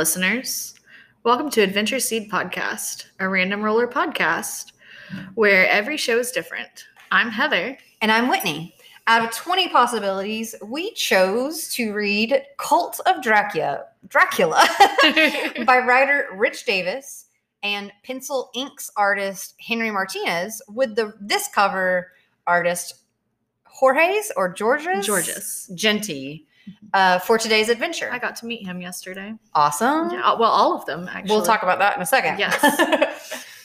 Listeners. Welcome to Adventure Seed Podcast, a random roller podcast where every show is different. I'm Heather. And I'm Whitney. Out of 20 possibilities, we chose to read Cult of Dracula, Dracula by writer Rich Davis and Pencil Inks artist Henry Martinez with the this cover artist Jorge's or George's Georges. Jeanty uh, for today's adventure. I got to meet him yesterday. awesome. Yeah, well, all of them, actually. We'll talk about that in a second. Yes.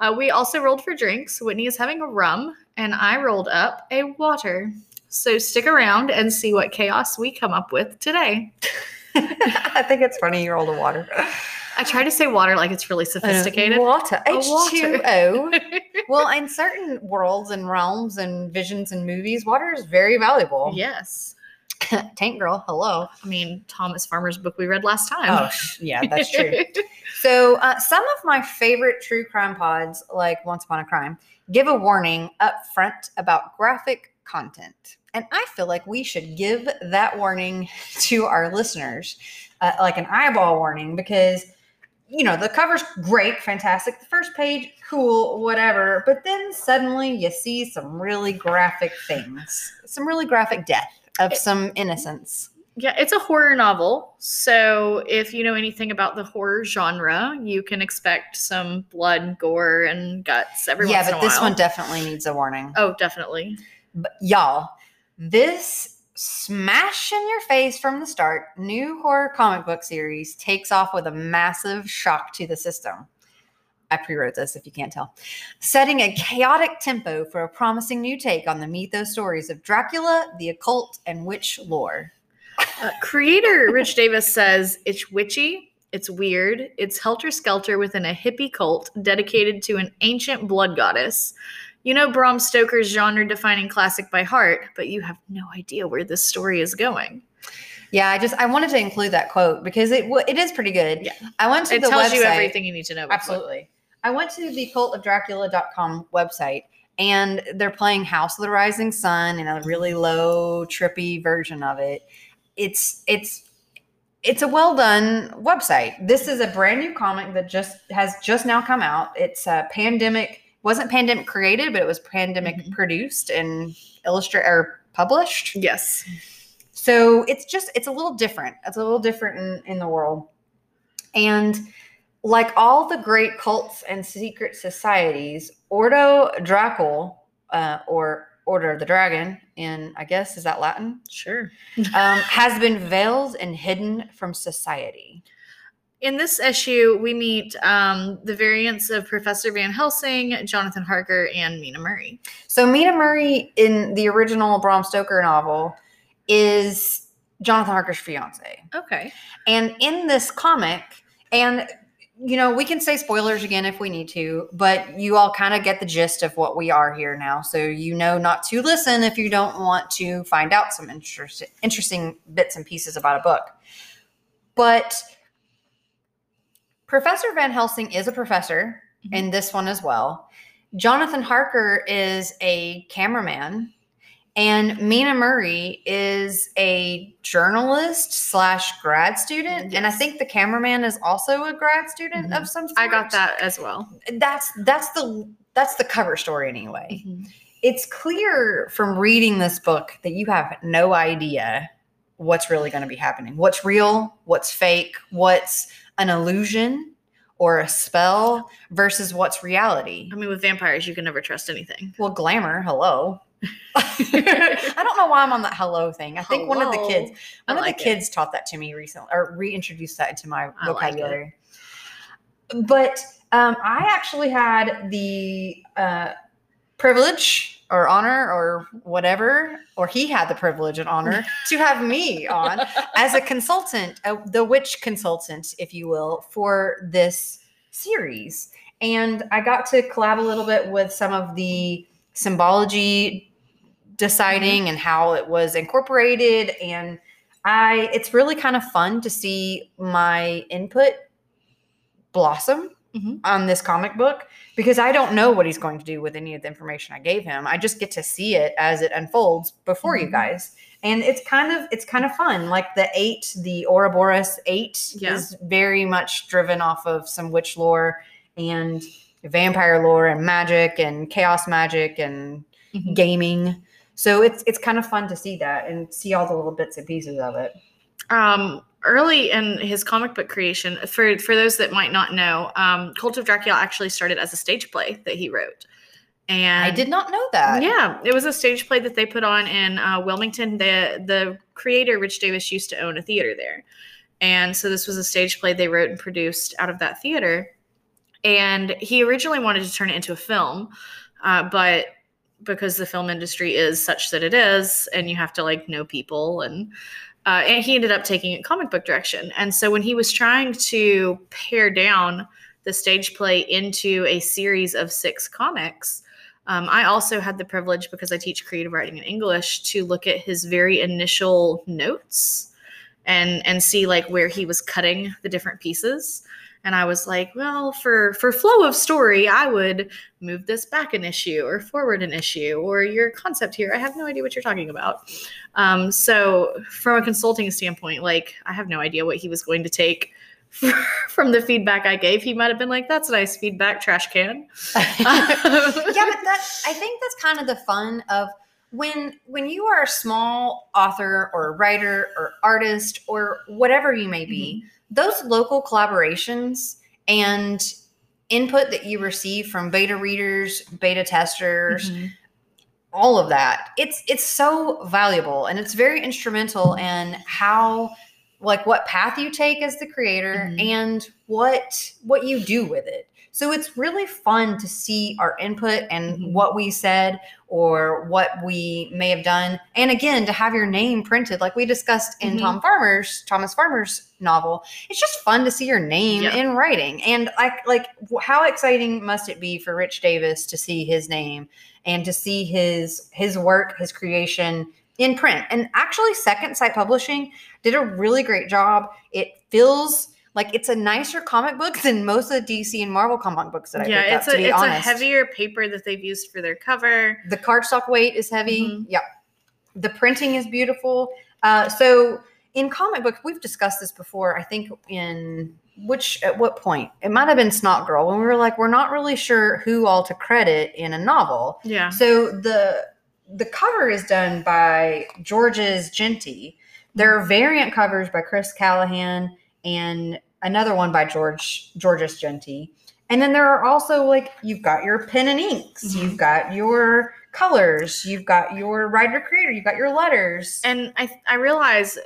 Uh, we also rolled for drinks. Whitney is having a rum, and I rolled up a water. So stick around and see what chaos we come up with today. I think it's funny you rolled a water. I try to say water like it's really sophisticated. Water. A water. H2O. well, in certain worlds and realms and visions and movies, water is very valuable. yes. Tank Girl, hello. I mean, Thomas Farmer's book we read last time. Oh, yeah, that's true. so, uh, some of my favorite true crime pods, like Once Upon a Crime, give a warning up front about graphic content. And I feel like we should give that warning to our listeners, uh, like an eyeball warning, because, you know, the cover's great, fantastic. The first page, cool, whatever. But then suddenly you see some really graphic things, some really graphic death of some innocence. Yeah, it's a horror novel. So if you know anything about the horror genre, you can expect some blood, gore, and guts every yeah, once in but this one definitely needs a warning. Oh, definitely. But y'all, this smash in your face from the start new horror comic book series takes off with a massive shock to the system. I pre-wrote this if you can't tell. Setting a chaotic tempo for a promising new take on the mythos stories of Dracula, the occult, and witch lore. Uh, creator Rich Davis says it's witchy, it's weird, it's helter skelter within a hippie cult dedicated to an ancient blood goddess. You know Bram Stoker's genre defining classic by heart, but you have no idea where this story is going. Yeah, I just I wanted to include that quote because it it is pretty good. Yeah. I went to It the tells website. you everything you need to know. about the book. Absolutely. I went to the cultofdracula.com website and they're playing House of the Rising Sun in a really low, trippy version of it. It's it's it's a well done website. This is a brand new comic that just has just now come out. It's a pandemic wasn't pandemic created, but it was pandemic Mhm. produced and illustrated or published. Yes. So it's just it's a little different. It's a little different in, in the world. And like all the great cults and secret societies, Ordo Dracul, uh, or Order of the Dragon, in I guess is that Latin, Sure. um, has been veiled and hidden from society. In this issue, we meet um, the variants of Professor Van Helsing, Jonathan Harker, and Mina Murray. So Mina Murray in the original Bram Stoker novel is Jonathan Harker's fiance. Okay. And in this comic, and you know, we can say spoilers again if we need to, but you all kind of get the gist of what we are here now. So you know not to listen if you don't want to find out some interest, interesting bits and pieces about a book. But Professor Van Helsing is a professor mm-hmm. in this one as well. Jonathan Harker is a cameraman and Mina Murray is a journalist slash grad student, and I think the cameraman is also a grad student Mhm. of some sort. I got that as well. That's that's the that's the cover story anyway. Mm-hmm. It's clear from reading this book that you have no idea what's really going to be happening. What's real? What's fake? What's an illusion or a spell versus what's reality? I mean, with vampires, you can never trust anything. Well, glamour, hello. I don't know why I'm on that hello thing. I think one of the kids, one like of the kids taught that to me recently, or reintroduced that into my I like vocabulary. But um, I actually had the uh, privilege or honor or whatever, or he had the privilege and honor to have me on as a consultant, uh, the witch consultant, if you will, for this series. And I got to collab a little bit with some of the symbology deciding and how it was incorporated. And I, it's really kind of fun to see my input blossom Mhm. on this comic book because I don't know what he's going to do with any of the information I gave him. I just get to see it as it unfolds before you Mhm. guys. and it's kind of it's kind of fun. Like the eight, the Ouroboros eight, Yeah. is very much driven off of some witch lore and vampire lore and magic and chaos magic and Mhm. gaming. So it's it's kind of fun to see that and see all the little bits and pieces of it. um early in his comic book creation for for those that might not know um cult of dracula actually started as a stage play that he wrote and I did not know that. yeah it was a stage play that they put on in uh, wilmington the the creator rich davis used to own a theater there and so this was a stage play they wrote and produced out of that theater and he originally wanted to turn it into a film uh, but because the film industry is such that it is and you have to like know people and uh, and he ended up taking it comic book direction. And so when he was trying to pare down the stage play into a series of six comics um, i also had the privilege because i teach creative writing in english to look at his very initial notes and and see like where he was cutting the different pieces and i was like well for for flow of story i would move this back an issue or forward an issue or your concept here. I have no idea what you're talking about. Um, so from a consulting standpoint like i have no idea what he was going to take from the feedback i gave. He might have been like that's nice feedback trash can. Yeah, but that I think that's kind of the fun of when when you are a small author or writer or artist or whatever you may be, those local collaborations and input that you receive from beta readers, beta testers, Mhm. all of that it's it's so valuable and it's very instrumental in how like what path you take as the creator Mhm. and what what you do with it so it's really fun to see our input and Mhm. what we said or what we may have done and again to have your name printed like we discussed in Mhm. tom farmer's thomas farmer's novel it's just fun to see your name Yeah. in writing and like like how exciting must it be for rich davis to see his name and to see his his work his creation in print. And actually second sight publishing did a really great job. It feels like it's a nicer comic book than most of the dc and marvel comic books that i yeah picked it's up, a to be it's honest. a heavier paper that they've used for their cover. The cardstock weight is heavy. Mhm. yeah the printing is beautiful. Uh, so in comic book we've discussed this before i think in which at what point? It might have been snot girl when we were like we're not really sure who all to credit in a novel. Yeah. So the the cover is done by George's Jeanty. There are variant covers by Chris Callahan and another one by George George's Jeanty. And then there are also like you've got your pen and inks, Mhm. you've got your colors, you've got your writer creator, you've got your letters. and I I realize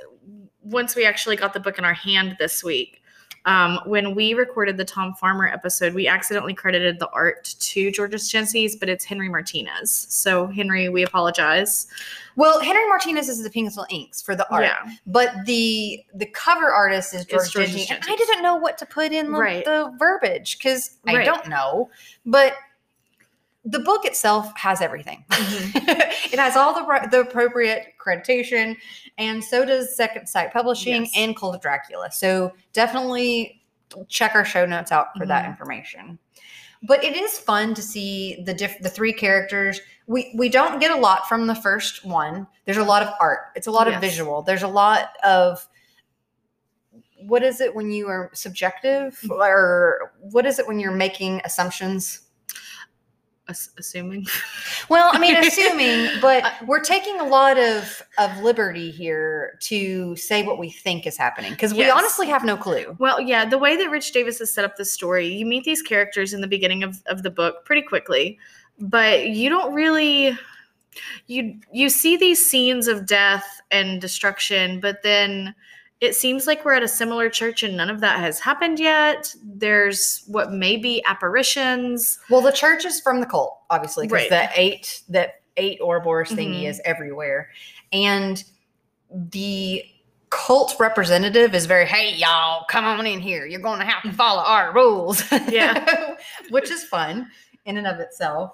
once we actually got the book in our hand this week, um, when we recorded the Tom Farmer episode, we accidentally credited the art to George's Jeanty's, but it's Henry Martinez. So Henry, we apologize. well, Henry Martinez is the pencil inks for the art, Yeah, but the the cover artist is George. And I didn't know what to put in the, Right. the verbiage because I Right. don't know. But the book itself has everything. Mhm. it has all the the appropriate accreditation, and so does Second Sight Publishing Yes. and Cult of Dracula. So definitely check our show notes out for that Mhm. information. But it is fun to see the diff- the three characters. We we don't get a lot from the first one. There's a lot of art. It's a lot of visual. There's a lot of what is it when you are subjective Mm-hmm. or what is it when you're making assumptions? Ass- assuming. Well, I mean, assuming, but we're taking a lot of of liberty here to say what we think is happening because we honestly have no clue. Well, yeah, the way that Rich Davis has set up the story, you meet these characters in the beginning of, of the book pretty quickly, but you don't really you you see these scenes of death and destruction, but then it seems like we're at a similar church and none of that has happened yet. There's what may be apparitions. Well, the church is from the cult, obviously, because Right. the eight that eight Ouroboros thingy Mhm. is everywhere, and the cult representative is very, hey y'all, come on in here. You're going to have to follow our rules. Yeah. which is fun in and of itself.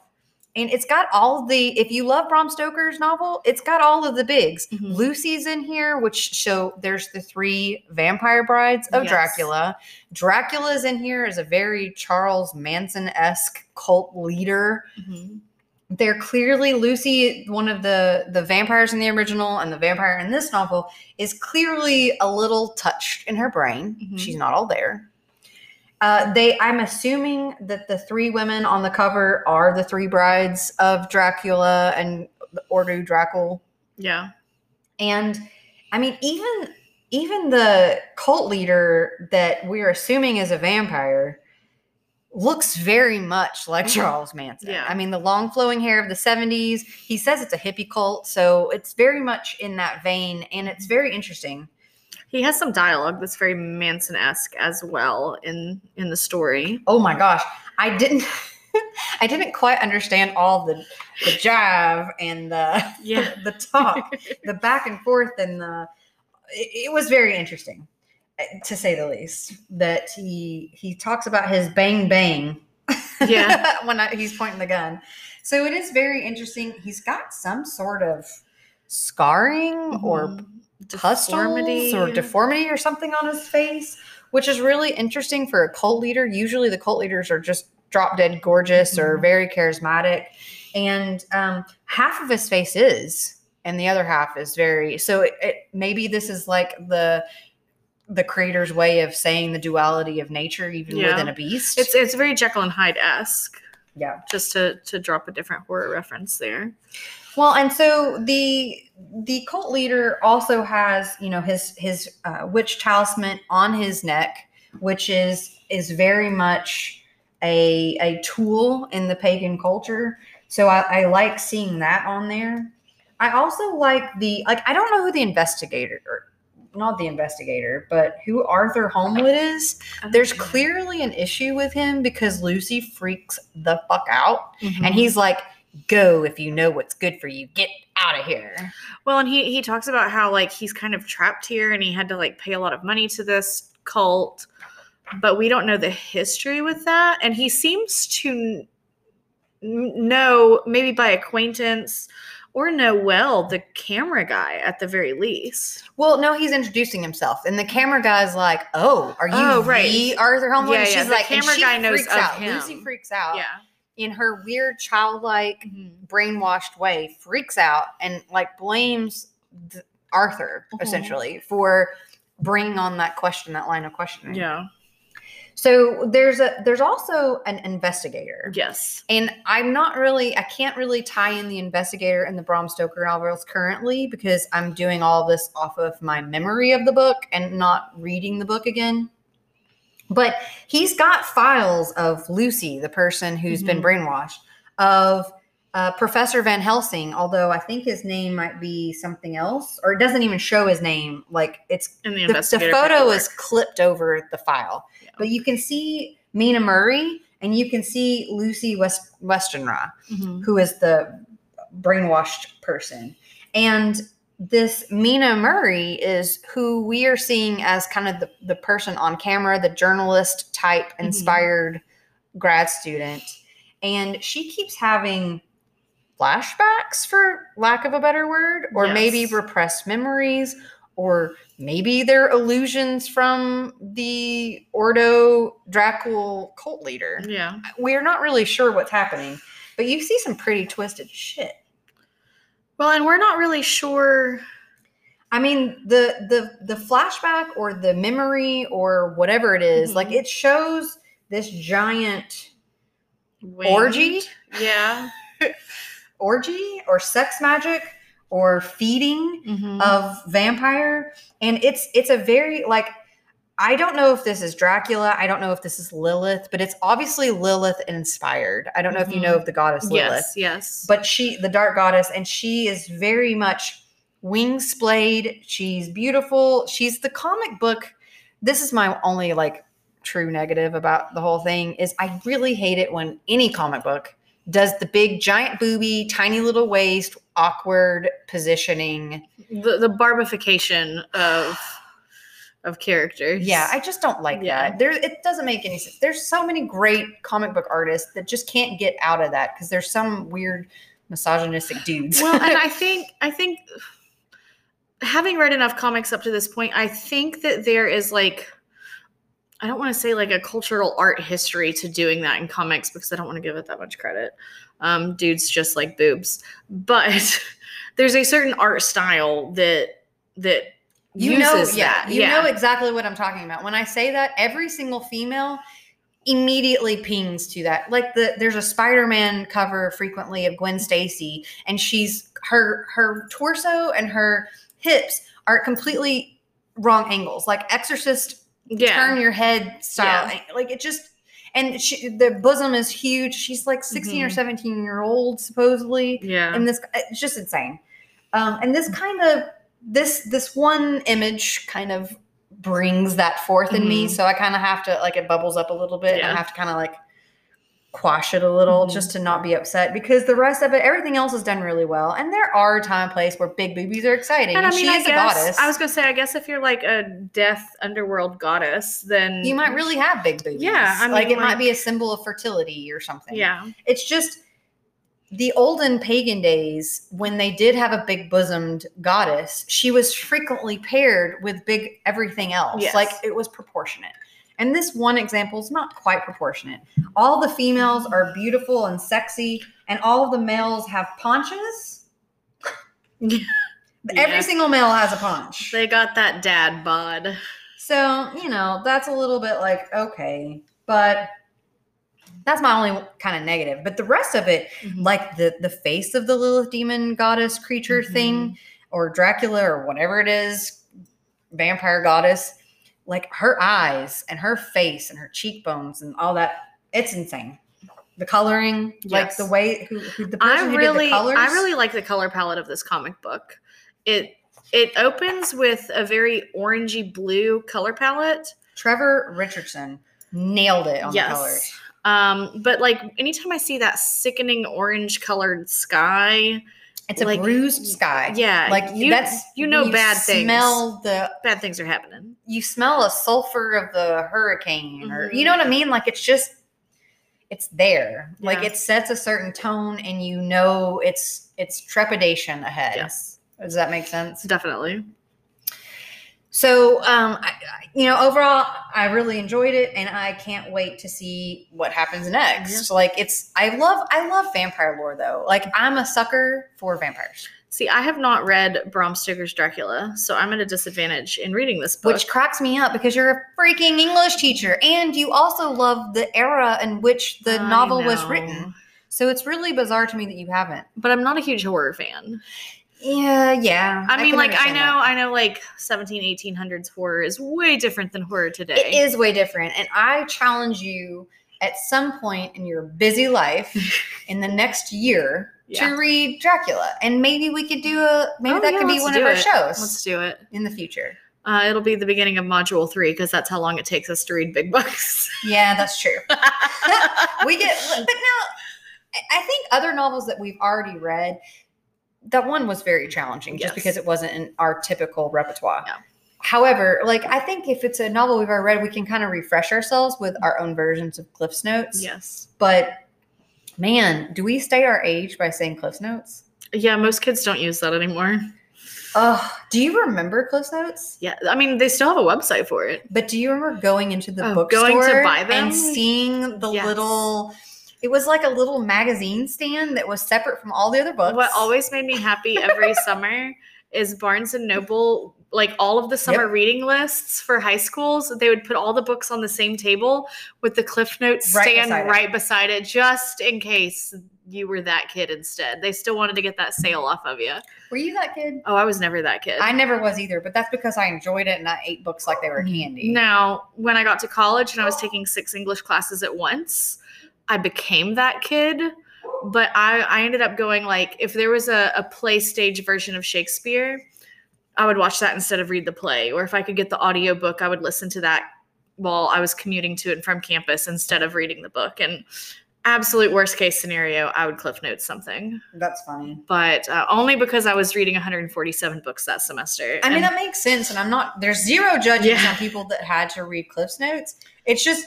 And it's got all the, if you love Bram Stoker's novel, it's got all of the bigs. Mhm. Lucy's in here, which show there's the three vampire brides of Yes. Dracula. Dracula's in here as a very Charles Manson esque cult leader. Mhm. they're clearly Lucy, one of the the vampires in the original, and the vampire in this novel is clearly a little touched in her brain. Mhm. She's not all there. Uh, they, I'm assuming that the three women on the cover are the three brides of Dracula and Ordo Dracul. Yeah. And I mean, even even the cult leader that we're assuming is a vampire looks very much like Charles Manson. Yeah. I mean, the long flowing hair of the 70s. He says it's a hippie cult, so it's very much in that vein, and it's very interesting. He has some dialogue that's very Manson esque as well in in the story. Oh my gosh, I didn't. I didn't quite understand all the the jive and the Yeah. the talk, the back and forth, and the. It, it was very interesting, to say the least. That he he talks about his bang bang. Yeah. when I, he's pointing the gun, so it is very interesting. He's got some sort of scarring or mm-hmm. Pustules or deformity or something on his face, which is really interesting for a cult leader. Usually, the cult leaders are just drop dead gorgeous or Mhm. very charismatic, and um, half of his face is, and the other half is very. So it, it maybe this is like the the creator's way of saying the duality of nature, even Yeah. within a beast. It's it's very Jekyll and Hyde esque. yeah. Just to to drop a different horror reference there. Well, and so the the cult leader also has, you know, his his uh, witch talisman on his neck, which is is very much a a tool in the pagan culture. So I, I like seeing that on there. I also like the like I don't know who the investigator or not the investigator, but who Arthur Homewood is. There's clearly an issue with him because Lucy freaks the fuck out Mhm. and he's like go if you know what's good for you get out of here Well, and he he talks about how like he's kind of trapped here and he had to like pay a lot of money to this cult, but we don't know the history with that. And he seems to n- know maybe by acquaintance or know well the camera guy at the very least. well no he's introducing himself and the camera guy's like oh are you Oh, right. the arthur homewood Yeah, yeah, she's the like camera she guy knows freaks of out. him. lucy freaks out Yeah. In her weird childlike brainwashed way freaks out and like blames th- arthur Mhm. essentially for bringing on that question that line of questioning Yeah. so there's a there's also an investigator Yes. And I'm not really, I can't really tie in the investigator and the Bram Stoker novels currently because I'm doing all this off of my memory of the book and not reading the book again. But he's got files of Lucy, the person who's been Mhm. brainwashed, of uh, Professor Van Helsing, although I think his name might be something else, or it doesn't even show his name. Like it's In the, the, the photo is clipped over the file, Yeah. but you can see Mina Murray and you can see Lucy West Westenra, Mhm. who is the brainwashed person, and this Mina Murray is who we are seeing as kind of the, the person on camera, the journalist type Mhm. inspired grad student. And she keeps having flashbacks, for lack of a better word, or maybe Yes. repressed memories, or maybe they're illusions from the Ordo Dracul cult leader. Yeah. We're not really sure what's happening, but you see some pretty twisted shit. Well, and we're not really sure. I mean, the the the flashback or the memory or whatever it is, like Mhm. it shows this giant winged- Orgy? Yeah. orgy or sex magic or feeding Mhm. of vampire and it's it's a very like I don't know if this is Dracula, I don't know if this is Lilith, but it's obviously Lilith inspired. I don't know if you know mm-hmm. of the goddess Lilith. yes. Yes. but she the dark goddess and she is very much wing splayed she's beautiful she's the comic book this is my only like true negative about the whole thing is i really hate it when any comic book does the big giant booby tiny little waist awkward positioning the the barbification of of characters. yeah i just don't like Yeah. that there it doesn't make any sense there's so many great comic book artists that just can't get out of that because there's some weird misogynistic dudes well, and I think I think having read enough comics up to this point, I think that there is like I don't want to say like a cultural art history to doing that in comics because I don't want to give it that much credit. Um, dudes just like boobs, but there's a certain art style that that You know, yeah, that. you yeah. know exactly what I'm talking about. When I say that, every single female immediately pings to that. Like the there's a Spider-Man cover frequently of Gwen Stacy, and she's her her torso and her hips are completely wrong angles, like Exorcist yeah. turn your head style. Like it just and she, the bosom is huge. She's like 16 or Mhm. 17 year old supposedly yeah. and this it's just insane um, and this kind of this this one image kind of brings that forth in me Mhm. so i kind of have to like it bubbles up a little bit and i have to kind of like quash it a little Mhm. just to not be upset because the rest of it everything else is done really well and there are time and place where big boobies are exciting and I mean, she I is a goddess. I was gonna say, I guess if you're like a death underworld goddess, then you might really have big boobies. Yeah, I like mean, it might be a symbol of fertility or something. Yeah, it's just the olden pagan days when they did have a big bosomed goddess she was frequently paired with big everything else Yes. like it was proportionate and this one example is not quite proportionate all the females are beautiful and sexy and all of the males have paunches Yeah. every single male has a paunch they got that dad bod. so, you know, that's a little bit like, okay, but that's my only kind of negative. But the rest of it, like the the face of the Lilith demon goddess creature Mhm. thing, or Dracula or whatever it is, vampire goddess, like her eyes and her face and her cheekbones and all that, it's insane. The coloring, like the way who, who the person I who really, did the colors. I really like the color palette of this comic book. It it opens with a very orangey blue color palette. Trevor Richardson nailed it on the colors. Um, but like anytime I see that sickening orange colored sky, It's a bruised sky. yeah, like you- that's you know bad things. Smell the bad things are happening. you smell a sulfur of the hurricane, or you Mhm. know what I mean. Like it's just it's there. Like it sets a certain tone, and you know it's it's trepidation ahead. Yes, Does that make sense? definitely. So, um, I, you know, overall, I really enjoyed it, and I can't wait to see what happens next. Like, it's I love I love vampire lore though. Like, I'm a sucker for vampires. See, I have not read Bram Stoker's Dracula, so I'm at a disadvantage in reading this book. which cracks me up because you're a freaking English teacher and you also love the era in which the I novel was written. So it's really bizarre to me that you haven't. but I'm not a huge horror fan. Yeah, yeah. I mean, like I know, that. I know, like 17, 1800s horror is way different than horror today. it is way different. And I challenge you at some point in your busy life in the next year Yeah. to read Dracula. And maybe we could do a maybe Oh, that yeah, could be one of our it. shows Let's do it. in the future. Uh, it'll be the beginning of module three because that's how long it takes us to read big books. Yeah, that's true. we get but now i think other novels that we've already read that one was very challenging just Yes. because it wasn't in our typical repertoire Yeah. however like i think if it's a novel we've already read we can kind of refresh ourselves with our own versions of cliffs notes yes. but man do we stay our age by saying cliffs notes Yeah, most kids don't use that anymore. oh do you remember cliffs notes Yeah, I mean, they still have a website for it. but do you remember going into the Oh, bookstore going to buy them? and seeing the Yes. little it was like a little magazine stand that was separate from all the other books. What always made me happy every summer is Barnes and Noble, like all of the summer Yep. reading lists for high schools. They would put all the books on the same table with the Cliff Notes Right stand beside it. right beside it, just in case you were that kid instead. They still wanted to get that sale off of you. Were you that kid? Oh, I was never that kid. I never was either, but that's because I enjoyed it and I ate books like they were candy. Now, when I got to college and I was taking six English classes at once, I became that kid. But I, I ended up going like, if there was a, a play stage version of Shakespeare, I would watch that instead of read the play. Or if I could get the audiobook, I would listen to that while I was commuting to and from campus instead of reading the book. And absolute worst case scenario, I would cliff note something. That's funny. But uh, only because I was reading 147 books that semester. I mean, that makes sense. And I'm not, there's zero judgment Yeah. on people that had to read Cliff's Notes. It's just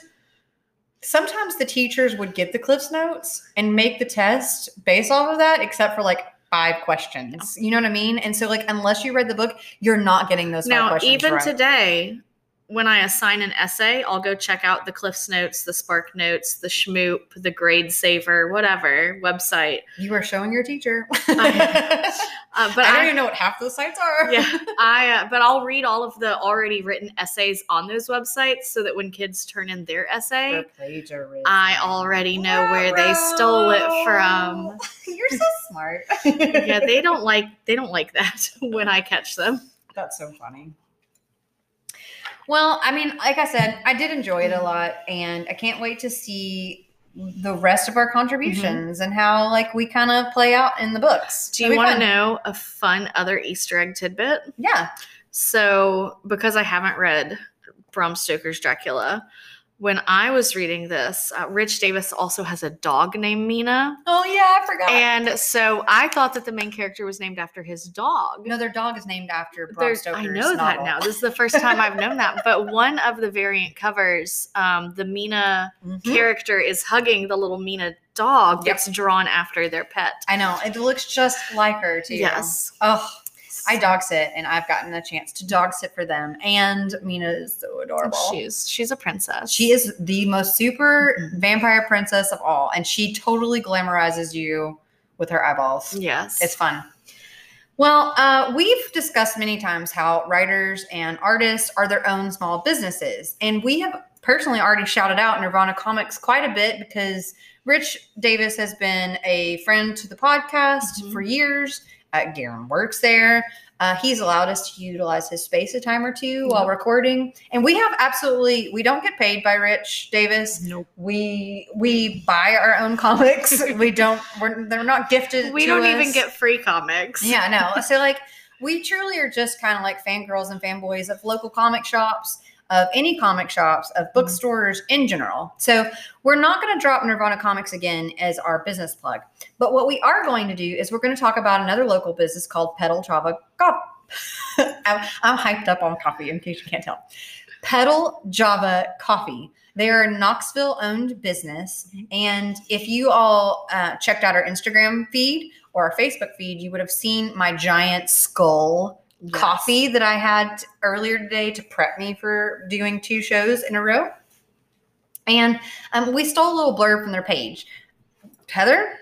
sometimes the teachers would get the Cliff's Notes and make the test based off of that, except for like five questions. You know what I mean? And so, like, unless you read the book, you're not getting those five now questions even right. today when I assign an essay, I'll go check out the Cliffs Notes, the Spark Notes, the Shmoop, the Grade Saver, whatever website. You are showing your teacher. I- Uh, but I don't I, even know what half those sites are. yeah, I uh, but I'll read all of the already written essays on those websites so that when kids turn in their essay. I already know where they stole it from. You're so smart. Yeah, they don't like they don't like that when I catch them. That's so funny. Well, I mean, like I said, I did enjoy it a mm-hmm. lot, and I can't wait to see the rest of our contributions mm-hmm. and how like we kind of play out in the books. Do you want to know a fun other Easter egg tidbit? Yeah. So, because I haven't read Bram Stoker's Dracula, when I was reading this, uh, Rich Davis also has a dog named Mina. Oh yeah, I forgot. And so I thought that the main character was named after his dog. no, their dog is named after Bram Stoker's I know that novel. now. This is the first time I've known that. But one of the variant covers, um, the Mina Mhm. character is hugging the little Mina dog Yep. that's drawn after their pet. I know it looks just like her too. Yes. Oh, I dog sit, and I've gotten a chance to dog sit for them, and Mina is so adorable. She's she's a princess. She is the most super Mhm. vampire princess of all, and she totally glamorizes you with her eyeballs. Yes. It's fun. Well, uh, we've discussed many times how writers and artists are their own small businesses. And we have personally already shouted out Nirvana Comics quite a bit because Rich Davis has been a friend to the podcast Mhm. for years. Uh, Garen works there. Uh, he's allowed us to utilize his space a time or two while recording. And we have absolutely, we don't get paid by Rich Davis Nope. we we buy our own comics. we don't. We're they're not gifted. We don't even get free comics. Yeah, no. So like, we truly are just kind of like fangirls and fanboys of local comic shops, of any comic shops, of bookstores in general. So we're not going to drop Nirvana Comics again as our business plug. But what we are going to do is we're going to talk about another local business called Pedal Java. God, I'm, I'm hyped up on coffee in case you can't tell. Pedal Java Coffee. They are a Knoxville owned business. And if you all uh, checked out our Instagram feed or our Facebook feed, you would have seen my giant skull Yes. coffee that I had earlier today to prep me for doing two shows in a row. And um, we stole a little blurb from their page. Heather?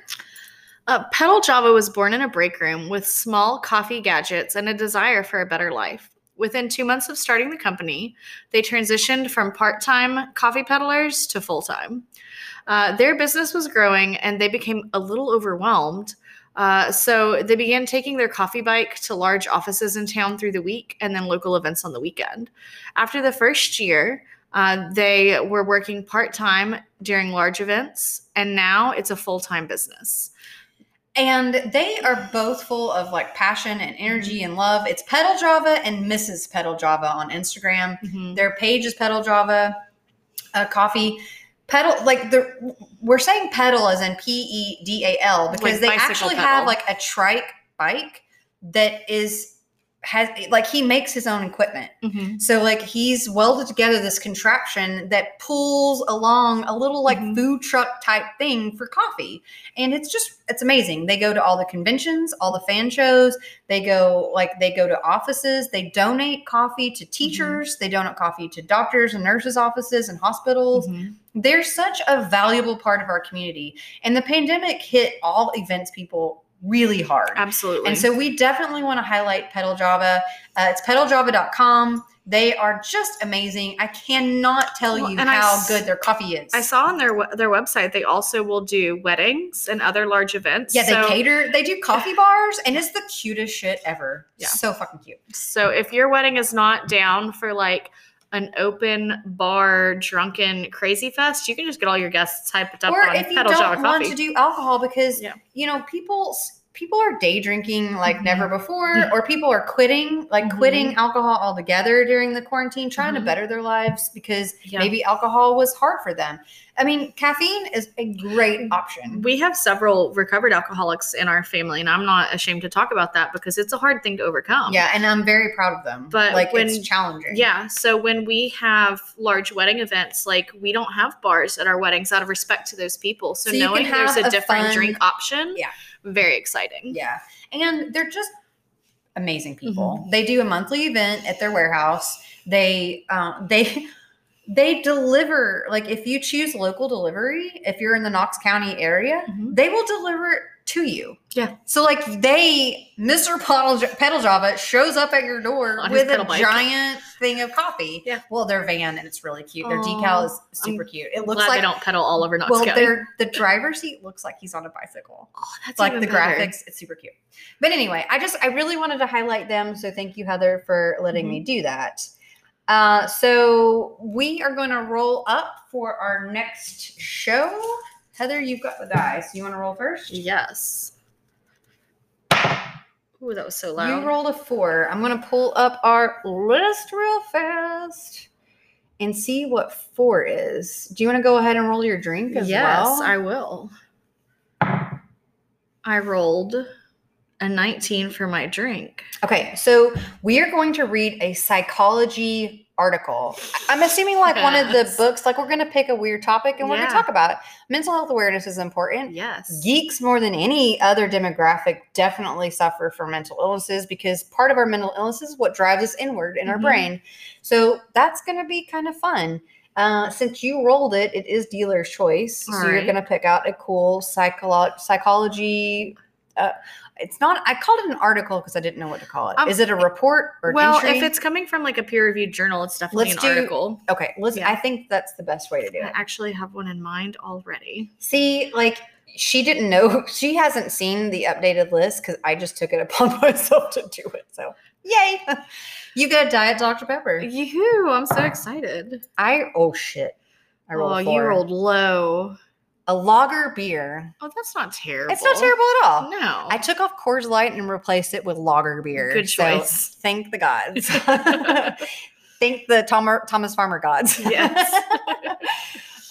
Uh, Pedal Java was born in a break room with small coffee gadgets and a desire for a better life. Within two months of starting the company, they transitioned from part time coffee peddlers to full time. Uh, their business was growing and they became a little overwhelmed. Uh, so they began taking their coffee bike to large offices in town through the week and then local events on the weekend. After the first year, uh, they were working part time during large events, and now it's a full time business. And they are both full of like passion and energy and love. It's Pedal Java and Mrs. Pedal Java on Instagram. Mhm. Their page is Pedal Java uh, Coffee. Pedal, like the we're saying pedal as in P E D A L because Like they actually pedal. have like a trike bike that is has like he makes his own equipment. Mhm. So like he's welded together this contraption that pulls along a little like Mhm. food truck type thing for coffee. And it's just it's amazing. They go to all the conventions, all the fan shows, they go like they go to offices, they donate coffee to teachers, they donate coffee to doctors and nurses offices and hospitals. Mhm. They're such a valuable part of our community. And the pandemic hit all events people really hard. Absolutely. And so we definitely want to highlight Pedal Java. Uh, it's pedaljava.com. They are just amazing. I cannot tell Well, you and I how good their coffee is. I saw on their their website they also will do weddings and other large events. yeah, they cater. They do coffee bars, and it's the cutest shit ever. Yeah. So fucking cute. So if your wedding is not down for like an open bar drunken crazy fest, you can just get all your guests hyped up or on if you pedal don't want coffee. to do alcohol, because Yeah. you know people people are day drinking like Mhm. never before, Yeah. or people are quitting like Mhm. quitting alcohol altogether during the quarantine, trying to Mhm. better their lives because Yeah. maybe alcohol was hard for them. I mean, caffeine is a great option. we have several recovered alcoholics in our family, and I'm not ashamed to talk about that because it's a hard thing to overcome. Yeah, and I'm very proud of them. But like when- it's challenging. Yeah. So when we have large wedding events, like we don't have bars at our weddings out of respect to those people. So, So knowing there's a a different fun- drink option, Yeah. very exciting. Yeah. And they're just amazing people. They do a monthly event at their warehouse. They um, they they deliver like if you choose local delivery, if you're in the Knox County area, Mhm. they will deliver it to you. Yeah. So like they, Mr. Pedal, Pedal Java shows up at your door On with a bike. giant thing of coffee. Yeah. Well, their van and it's really cute. Their decal is super cute. It looks like they don't pedal all over Knox well, County. their the driver's seat looks like he's on a bicycle. Oh, that's like the better. graphics, it's super cute. But anyway, I just I really wanted to highlight them. So thank you, Heather, for letting me Mm-hmm. do that. Uh, so we are going to roll up for our next show. Heather, you've got the dice. You want to roll first? Yes. Ooh, that was so loud. You rolled a four. I'm going to pull up our list real fast and see what four is. Do you want to go ahead and roll your drink as yes, well? I will. I rolled a 19 for my drink. Okay, so we are going to read a psychology article. I'm assuming like one of the books, like we're going to pick a weird topic and we're going to talk about it. Mental health awareness is important. Yes. Geeks, more than any other demographic, definitely suffer from mental illnesses because part of our mental illness is what drives us inward in our Mhm. brain. So that's going to be kind of fun. Uh, since you rolled it, it is dealer's choice. All so you're going to pick out a cool psycholo- psychology. Uh, it's not. I called it an article because I didn't know what to call it. Um, is it a report or well, entry? if it's coming from like a peer-reviewed journal, it's definitely Let's an do- article. okay, listen. Yeah. I think that's the best way to do I it. I actually have one in mind already. See, like she didn't know. She hasn't seen the updated list because I just took it upon myself to do it. So yay! you get a diet Dr Pepper. Yoo-hoo, I'm so excited. I oh shit! I rolled oh, a you four. rolled low. A lager beer. Oh, that's not terrible. It's not terrible at all. No. I took off Coors Light and replaced it with lager beer. Good So choice. thank the gods. thank the Tom- Thomas Farmer gods. Yes.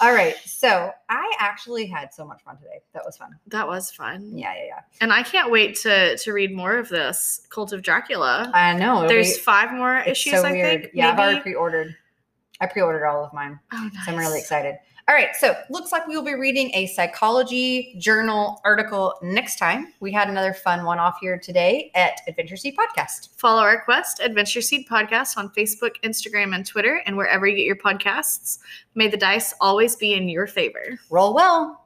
All right. So I actually had so much fun today. That was fun. that was fun. Yeah, yeah, yeah. And I can't wait to to read more of this Cult of Dracula. I know. There's be- five more issues, so I weird. think. Yeah, I've already pre-ordered. I pre-ordered all of mine, Oh, nice. so I'm really excited. All right, so looks like we will be reading a psychology journal article next time. We had another fun one off here today at Adventure Seed Podcast. Follow our quest, Adventure Seed Podcast, on Facebook, Instagram, and Twitter, and wherever you get your podcasts. May the dice always be in your favor. Roll well.